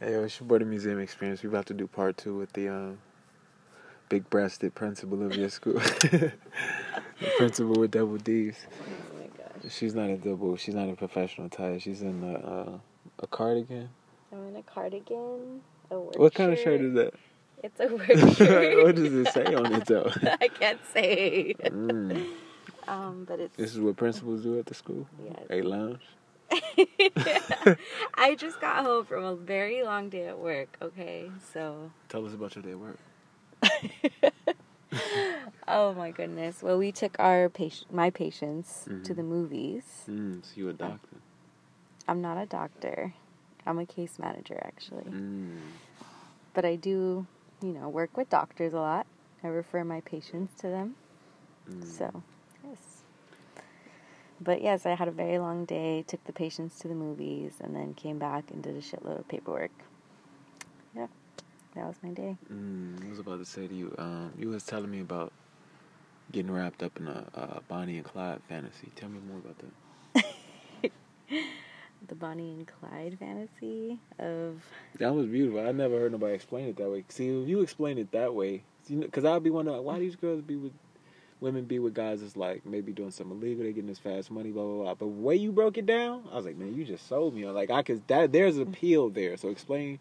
Hey, yo, it's your boy, the Museum Experience. We're about to do part two with the um, big-breasted principal of your school. the principal with double D's. Oh my gosh. She's not a double. She's not a professional tie. She's in a, uh, a cardigan. I'm in a cardigan. A work What kind of shirt is that? It's a work shirt. what does it say on it though? I can't say. Mm. Um, but it's This is what principals do at the school. yes. They lounge. I just got home from a very long day at work. Okay, so Tell us about your day at work. oh my goodness. Well, we took our patient, my patients, to Mhm. the movies. Mm, so you a doctor? I'm not a doctor. I'm a case manager actually, Mm. but I do, you know, work with doctors a lot. I refer my patients to them. Mm. So. But yes, I had a very long day, took the patients to the movies, and then came back and did a shitload of paperwork. Yeah, that was my day. Mm, I was about to say to you, um, you was telling me about getting wrapped up in a, uh Bonnie and Clyde fantasy. Tell me more about that. The Bonnie and Clyde fantasy of. That was beautiful. I never heard nobody explain it that way. See, if you explain it that way, because I'd be wondering why these girls be with women be with guys that's like maybe doing something illegal, they getting this fast money, blah blah blah. But the way you broke it down, I was like, man, you just sold me. Like I could that there's an appeal there. So explain.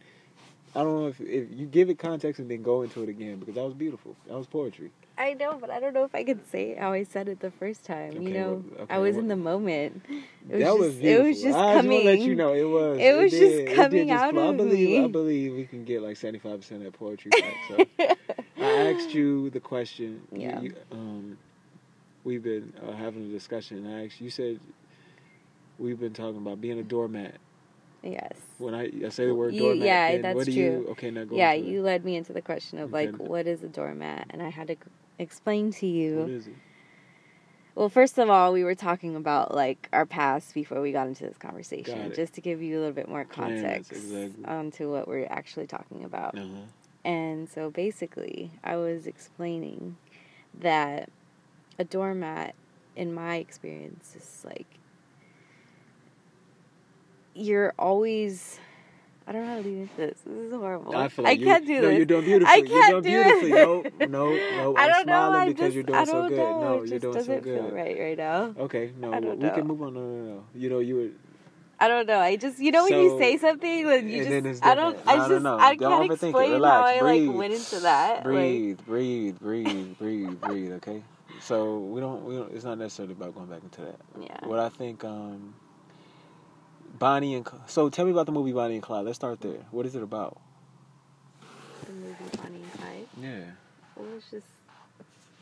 I don't know if if you give it context and then go into it again because that was beautiful. That was poetry. I know, but I don't know if I could say how I said it the first time. you know, well, okay, I was well- in the moment. It was that just, was beautiful. It was just I coming. just want to let you know it was. It was just did. It coming just out flow. I of believe. me. I believe we can get like seventy five percent of that poetry back. So. Asked you the question. Yeah. You, um, we've been uh, having a discussion. And I asked you said we've been talking about being a doormat. yes. When I, I say the word You- doormat, yeah, that's what do true. you? Okay, now go. Yeah, you led me into the question of like, what is a doormat, and I had to explain to you. What is it? Well, first of all, we were talking about like our past before we got into this conversation, just to give you a little bit more Plans, context exactly. onto what we're actually talking about. Uh-huh. And so basically, I was explaining that a doormat, in my experience, is like you're always. I don't know how to lead into this. This is horrible. I feel like you, can't do no, this. No, you're doing beautifully. I you're can't doing do beautifully. it. No, no, no. I I'm don't know. smiling I because just, you're doing so good. know. No, it you're doing so doesn't good. feel right right now. Okay, no, I we can move on. No, no, no. You know, you were I don't know. I just you know when you say something when you just I don't different. I just no, no. I Don't can't overthink it. explain Relax. how I like went into that. Like, breathe, breathe, breathe, breathe, breathe. Okay, so we don't, we don't. It's not necessarily about going back into that. yeah. What I think, um, Bonnie and so tell me about the movie Bonnie and Clyde. Let's start there. What is it about? The movie Bonnie and Clyde. Yeah. Well, it's just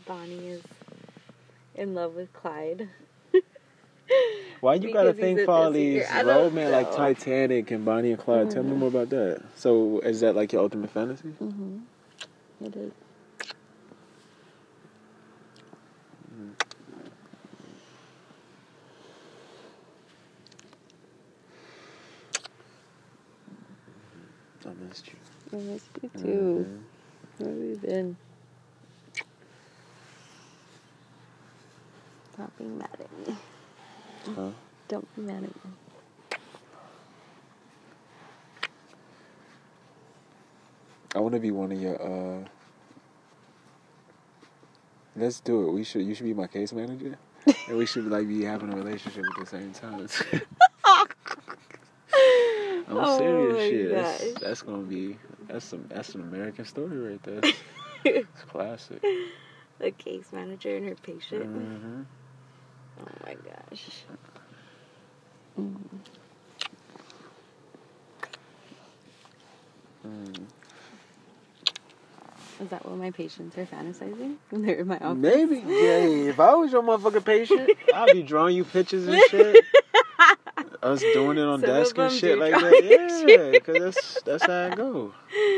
Bonnie is in love with Clyde. Why you got he's thing for all these. Romance like. Titanic and Bonnie and Clyde? Tell me Mhm. more about that. So is that like your ultimate fantasy? Mm-hmm. It is. I missed you. I missed you too. Mhm. Where have you been? Stop being mad at me. Huh? Don't be mad at me. I want to be one of your. uh Let's do it. We should. You should be my case manager, and we should like be having a relationship at the same time. I'm Oh serious shit. That's, that's gonna be. That's some. That's an American story right there. It's classic. the case manager and her patient. hmm Oh my gosh. Mm. Mm. Is that what my patients are fantasizing when they're in my office? Maybe. Yeah. If I was your motherfucking patient, I'd be drawing you pictures and shit. Us doing it on Some desk and shit like that. Yeah, because that's that's how I go.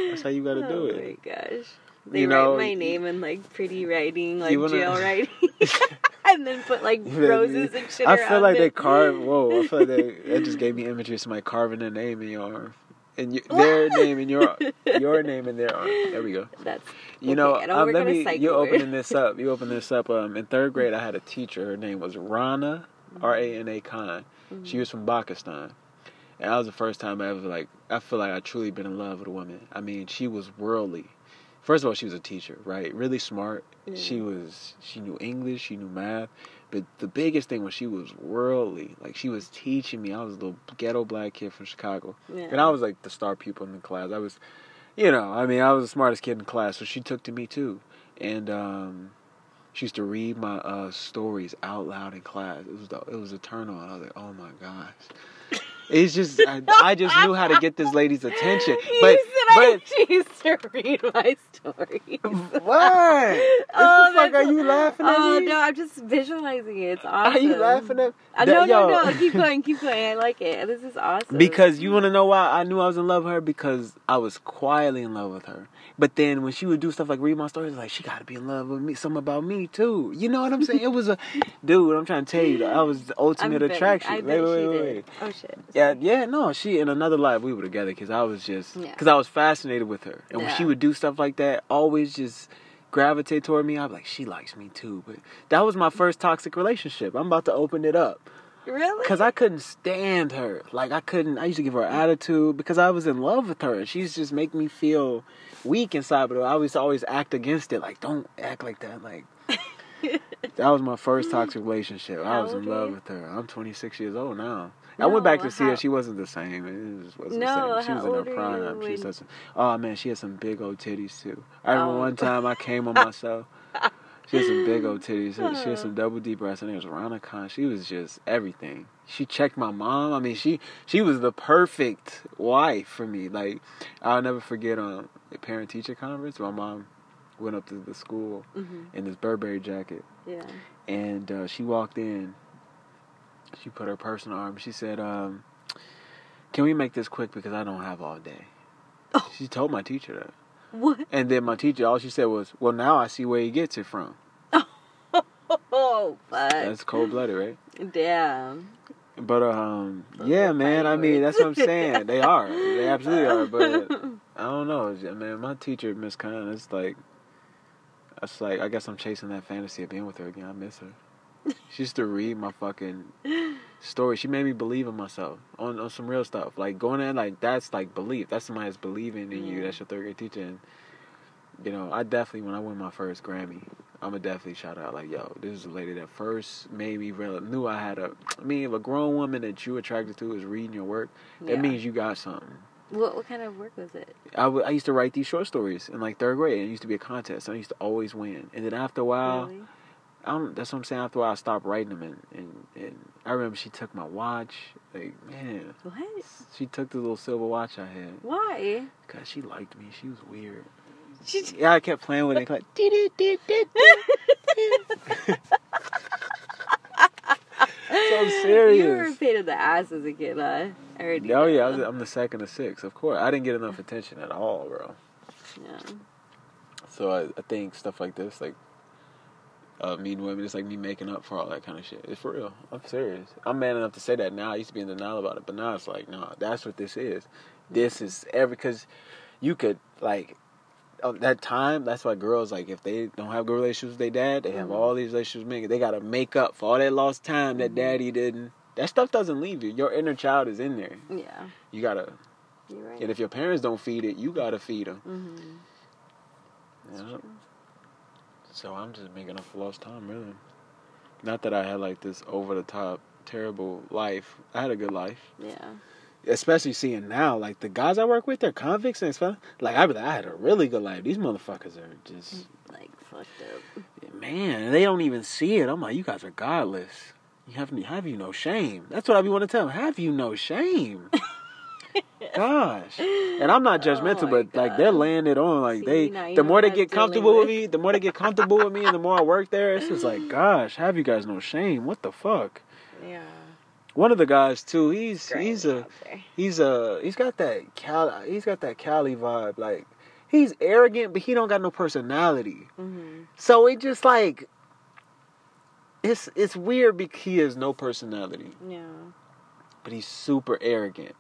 That's how you got to do it. oh my gosh. They You know, write my name in like pretty writing, like wanna- jail writing. And then put like roses and shit I feel like they it. carve. Whoa! I feel like they. That just gave me imagery of somebody carving their name in your arm, and you, their name in your your name in their arm. There we go. That's You know, Okay, I don't um, let me. psych You ward. opening this up. You open this up. Um, in third grade, I had a teacher. Her name was Rana, R A N A Khan. She was from Pakistan, And that was the first time I ever like I feel like I truly been in love with a woman. I mean, she was worldly. First of all, she was a teacher, right? Really smart. Mm. She was she knew English, she knew math. But the biggest thing was she was worldly. Like she was teaching me. I was a little ghetto black kid from Chicago. Yeah. And I was like the star pupil in the class. I was you know, I mean I was the smartest kid in class, so she took to me too. And um she used to read my uh, stories out loud in class. It was the, it was a turn on. I was like, oh my gosh. It's just I, I just knew how to get this lady's attention. But said I used to read my stories. what? What Oh, the fuck are you laughing at Oh me? no, I'm just visualizing it. It's awesome. Are you laughing at? Uh, no, yo. no, no. Keep going, keep going. I like it. This is awesome. Because you want to know why I knew I was in love with her because I was quietly in love with her. But then when she would do stuff like read my stories, like she got to be in love with me, something about me too. You know what I'm saying? It was a dude. I'm trying to tell you, that was the ultimate bet- attraction. I wait, wait, wait, wait. Oh shit. Yeah, yeah, no, she in another life we were together because I was just Yeah. because I was fascinated with her, and when she would do stuff like that, always just gravitate toward me. I'm like, she likes me too. But that was my first toxic relationship. I'm about to open it up Really? because I couldn't stand her. Like I couldn't. I used to give her attitude because I was in love with her, and she's just make me feel weak inside. But I always always act against it. Like don't act like that. Like. That was my first toxic relationship. I was in love you? with her. I'm 26 years old now. I went back No, to see how- her. She wasn't the same. It just wasn't No, the same. She was in her prime. She was such a, oh man, she had some big old titties too. I remember Oh. one time I came on myself. She had some big old titties. She, she had some double D breasts. Her name was Rana Khan. She was just everything. She checked my mom. I mean, she she was the perfect wife for me. Like I'll never forget um, a parent teacher conference. My mom went up to the school hmm in this Burberry jacket Yeah. and uh, she walked in. She put her purse in her arm. She said, um, "Can we make this quick because I don't have all day." Oh. She told my teacher that, What? and then my teacher, all she said was, "Well, now I see where he gets it from." Oh, fuck. That's cold blooded, right? Damn. But um, Those yeah, man. I mean, that's what I'm saying. They are. They absolutely are. But I don't know, I mean, my teacher, Miss Khan, it's like, it's like I guess I'm chasing that fantasy of being with her again. I miss her. She used to read my fucking story. She made me believe in myself on, on some real stuff. Like going in, like that's like belief. That's somebody that's believing in you. Mm. That's your third grade teacher. And you know, I definitely when I win my first Grammy, I'm gonna definitely shout out like, yo, this is a lady that first made me real knew I had a. I mean, if a grown woman that you attracted to is reading your work, that Yeah. means you got something. What what kind of work was it? I, w- I used to write these short stories in like third grade. and It used to be a contest. I used to always win. And then after a while, Really? I don't, that's what I'm saying. After I stopped writing them. And, and, and I remember she took my watch. Like, man, What? she took the little silver watch I had. Why? Because she liked me. She was weird. She, Yeah, I kept playing with it. Like, so serious. You were a pain in the ass as a kid, huh? I already Oh yeah, I know. was, I'm the second of six. Of course, I didn't get enough attention at all, bro. Yeah. So I, I think stuff like this, like uh, meeting women, it's like me making up for all that kind of shit. It's for real. I'm serious. I'm man enough to say that now. I used to be in denial about it, but now it's like, nah, that's what this is. This is every because you could like that time. That's why girls like if they don't have good relationships with their dad, they have Mhm. all these relationships. with men. They got to make up for all that lost time that Mhm. daddy didn't. That stuff doesn't leave you. Your inner child is in there. Yeah. You gotta, right. and if your parents don't feed it, you gotta feed them. mm-hmm. Yeah. So I'm just making up for lost time, really. Not that I had like this over the top terrible life. I had a good life, Yeah. especially seeing now like the guys I work with, they're convicts and stuff. Like I, I had a really good life. These motherfuckers are just mm, Like fucked up. man. They don't even see it. I'm like, you guys are godless. You have have you no shame? That's what I be want to tell them. Have you no shame? Gosh, and I'm not Oh judgmental, my but like they're God. laying it on. Like See, they, the more they get comfortable with me, the more they get comfortable with me, and the more I work there, it's just like, gosh, have you guys no shame? What the fuck? Yeah. One of the guys too, he's Grinding he's a he's a he's got that Cal he's got that Cali vibe. Like he's arrogant, but he don't got no personality. Mm-hmm. So it just like it's it's weird because he has no personality, Yeah. but he's super arrogant.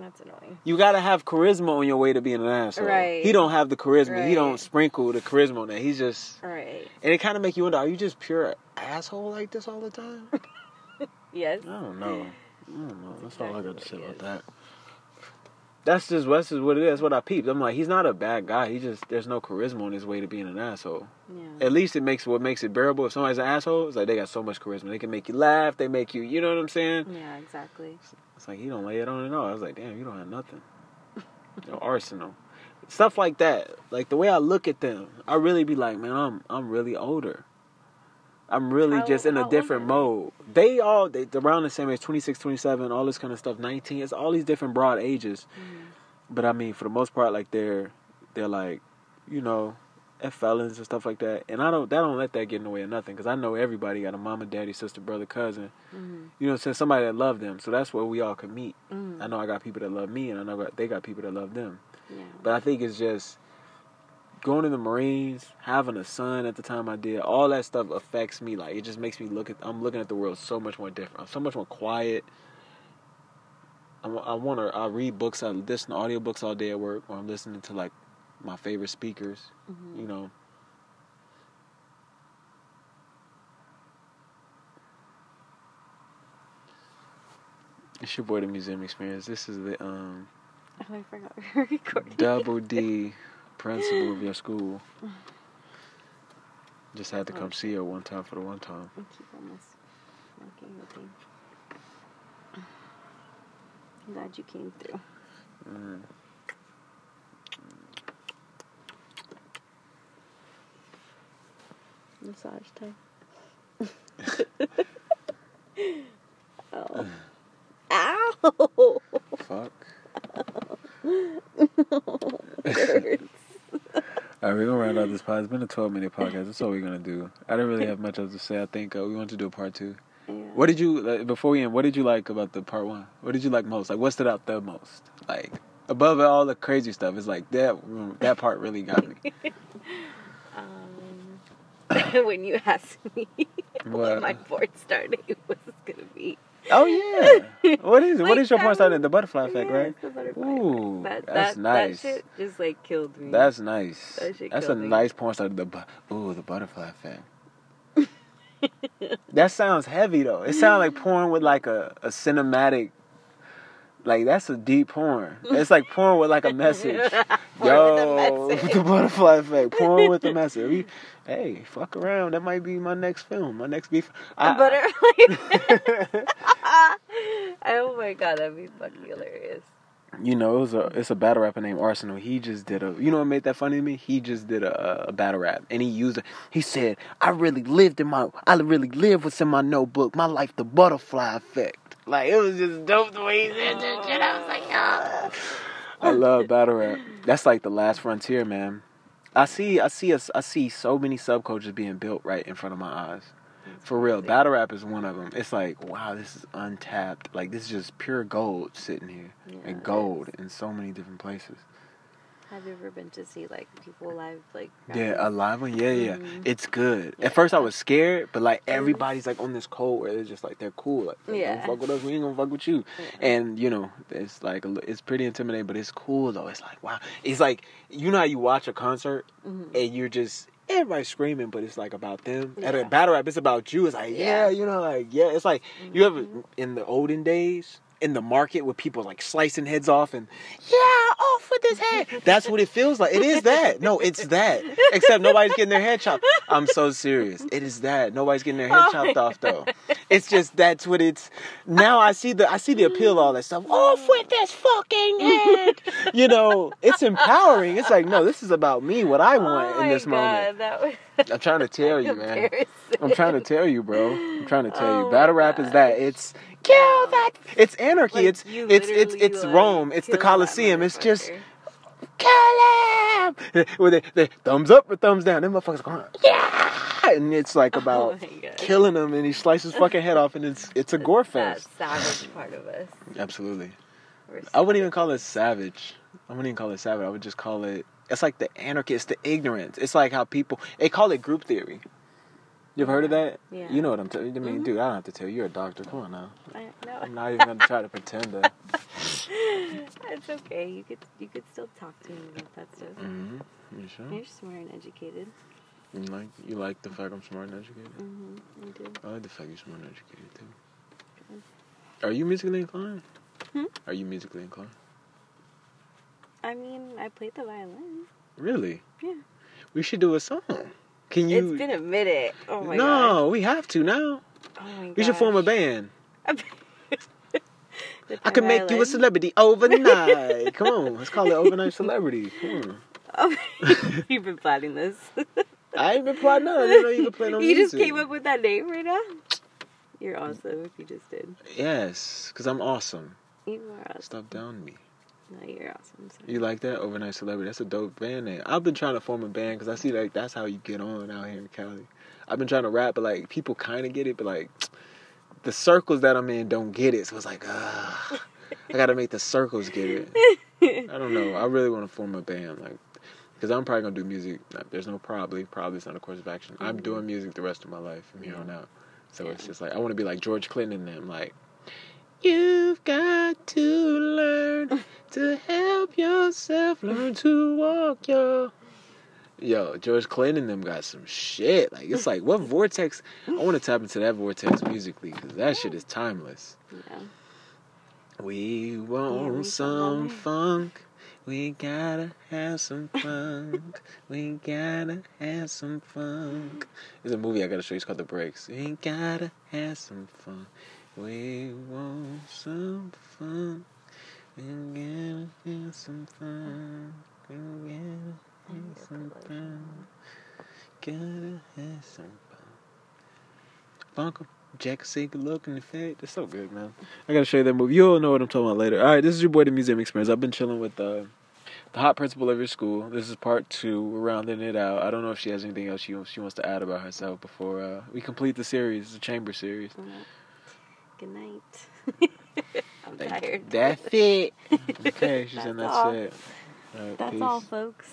That's annoying. You gotta have charisma on your way to being an asshole. Right. He don't have the charisma. Right. He don't sprinkle the charisma on that. He's just right. and it kind of make you wonder: Are you just pure asshole like this all the time? Yes. I don't know. I don't know. That's That's all I got to say about that. That's just that's just what it is. That's what I peeped. I'm like, he's not a bad guy. He just there's no charisma on his way to being an asshole. Yeah. At least it makes what makes it bearable. If somebody's an asshole, it's like they got so much charisma. They can make you laugh. They make you, you know what I'm saying? Yeah, exactly. It's like he don't lay it on at all. I was like, damn, you don't have nothing. no arsenal, stuff like that. Like the way I look at them, I really be like, man, I'm I'm really older. I'm really How- just in a different mode. They all they they're around the same age, 26, 27, all this kind of stuff, 19. It's all these different broad ages. Mhm. But I mean, for the most part, like they're they're like, you know, F felons and stuff like that. And I don't that don't let that get in the way of nothing because I know everybody got a mama, daddy, sister, brother, cousin. Mhm. You know, since somebody that love them. So that's where we all can meet. Mhm. I know I got people that love me, and I know they got people that love them. Yeah. But I think it's just going in the Marines, having a son at the time I did, all that stuff affects me. Like it just makes me look at. I'm looking at the world so much more different. I'm so much more quiet. I, I want to. I read books. I listen to audiobooks all day at work, or I'm listening to like my favorite speakers. Mhm. You know. It's your boy, the Museum Experience. This is the um I forgot we were recording. double D principal of your school. Just had to come see her one time for the one time. I keep almost knocking the thing. I'm glad you came through. Mm. Massage time. oh. Ow! Fuck. Hurts. All right, we're gonna round out this pod. It's been a 12 minute podcast. That's all we're gonna do. I don't really have much else to say. I think uh, we want to do a part two. Yeah. What did you uh, before we end? What did you like about the part one? What did you like most? Like, what stood out the most? Like above all the crazy stuff, it's like that. That part really got me. Um, when you asked me What? what my board starting was gonna be. Oh yeah. What is it? what Like, is your point starting? The butterfly effect, Yeah, right? It's the butterfly Ooh. That, that's that, nice. That shit just like killed me. That's nice. That That's a me. nice porn star. The ooh, the butterfly effect. that sounds heavy though. It sounds like porn with like a, a cinematic. Like that's a deep porn. It's like porn with like a message. Yo, with a message. the butterfly effect. Porn with a message. We- hey, fuck around. That might be my next film. My next beef. I- Butterfly. oh my god, that'd be fucking hilarious. You know, it was a it's a battle rapper named Arsenal. He just did a you know what made that funny to me? He just did a, a battle rap and he used it. He said, "I really lived in my I really lived what's in my notebook. My life, the butterfly effect." Like it was just dope the way he said that shit. I was like, "Ah." I love battle rap. That's like the last frontier, man. I see, I see, us, I see so many sub subcultures being built right in front of my eyes. For real, battle rap is one of them. It's like, wow, this is untapped. Like this is just pure gold sitting here, Yeah, and gold in so many different places. Have you ever been to see like people live like? Yeah, a live one. Yeah, yeah, Mhm. it's good. Yeah. At first, I was scared, but like everybody's like on this code where they're just like they're cool. Like, Yeah. don't fuck with us, we ain't gonna fuck with you. Yeah. And you know, it's like it's pretty intimidating, but it's cool though. It's like wow, it's like you know how you watch a concert Mhm. and you're just everybody's screaming, but it's like about them. At a battle rap, it's about you. It's like yeah, Yeah. you know, like yeah, it's like you mm-hmm. ever in the olden days in the market with people like slicing heads off and yeah, off with his head. That's what it feels like. It is that. No, it's that. Except nobody's getting their head chopped. I'm so serious. It is that. Nobody's getting their head Oh chopped off though. It's just that's what it's. Now I see the I see the appeal of all that stuff. Off with this fucking head. You know, it's empowering. It's like no, this is about me. What I want oh in this my moment. That was I'm trying to tell you, man. I'm trying to tell you, bro. I'm trying to tell Oh you. Battle rap is that. It's kill that. It's anarchy. Like, it's it's it's it's Rome. It's the Colosseum. It's just kill him. With the, the thumbs up or thumbs down. Them motherfuckers going yeah, and it's like Oh about God. killing him, and he slices his fucking head off, and it's it's a gore fest. That savage part of us. Absolutely. I wouldn't even call it savage. I wouldn't even call it savage. I would just call it. It's like the anarchy. It's the ignorance. It's like how people they call it group theory. You ever heard of that? Yeah. You know what I'm telling. I mean, Mhm. dude, I don't have to tell you. You're a doctor. Come on now. I, I'm not even gonna try to pretend that. it's okay. You could you could still talk to me about that stuff. hmm You sure? You're smart and educated. You like you like the fact I'm smart and educated. hmm I do. I like the fact you're smart and educated too. Are you musically inclined? Hmm? Are you musically inclined? I mean, I played the violin. Really? Yeah. We should do a song. Can you? It's been a minute. Oh my god. no, we have to now. Oh my god. We should form a band. I can make you a celebrity overnight. Come on, let's call it overnight celebrity. Come on. Oh, you've been planning this. I ain't been plotting none. I didn't know you could play no you just came up with that name right now. You're awesome if you just did. Yes, because I'm awesome. You are awesome. Stop down me. No, you're awesome. Sorry. You like that? Overnight Celebrity. That's a dope band name. I've been trying to form a band because I see like that's how you get on out here in Cali. I've been trying to rap, but like people kind of get it, but like the circles that I'm in don't get it. So it's like, ah, I got to make the circles get it. I don't know. I really want to form a band, like, because I'm probably gonna do music. There's no probably. Probably it's not a course of action. I'm Mhm. doing music the rest of my life from here Yeah. on out. So it's just like I want to be like George Clinton and them, like. You've got to learn to help yourself learn to walk, yo. Yo, George Clinton and them got some shit. Like it's like what vortex? I want to tap into that vortex musically because that shit is timeless. Yeah. We want some funk. funk. We gotta have some funk. we gotta have some funk. There's a movie I gotta show you. It's called The Breaks. We gotta have some fun. We want some fun. We gotta have some fun. We gotta have some fun. Gotta have some fun. Funk 'em. Jack Sig look in the face. It's so good, man. I gotta show you that movie. You'll know what I'm talking about later. All right, this is your boy, the Museum Experience. I've been chilling with uh, the hot principal of your school. This is part two. We're rounding it out. I don't know if she has anything else she she wants to add about herself before uh, we complete the series, the chamber series. Good night. Tired. That's it. Okay, she's in. That's That's all. it. All right, That's peace. all, folks.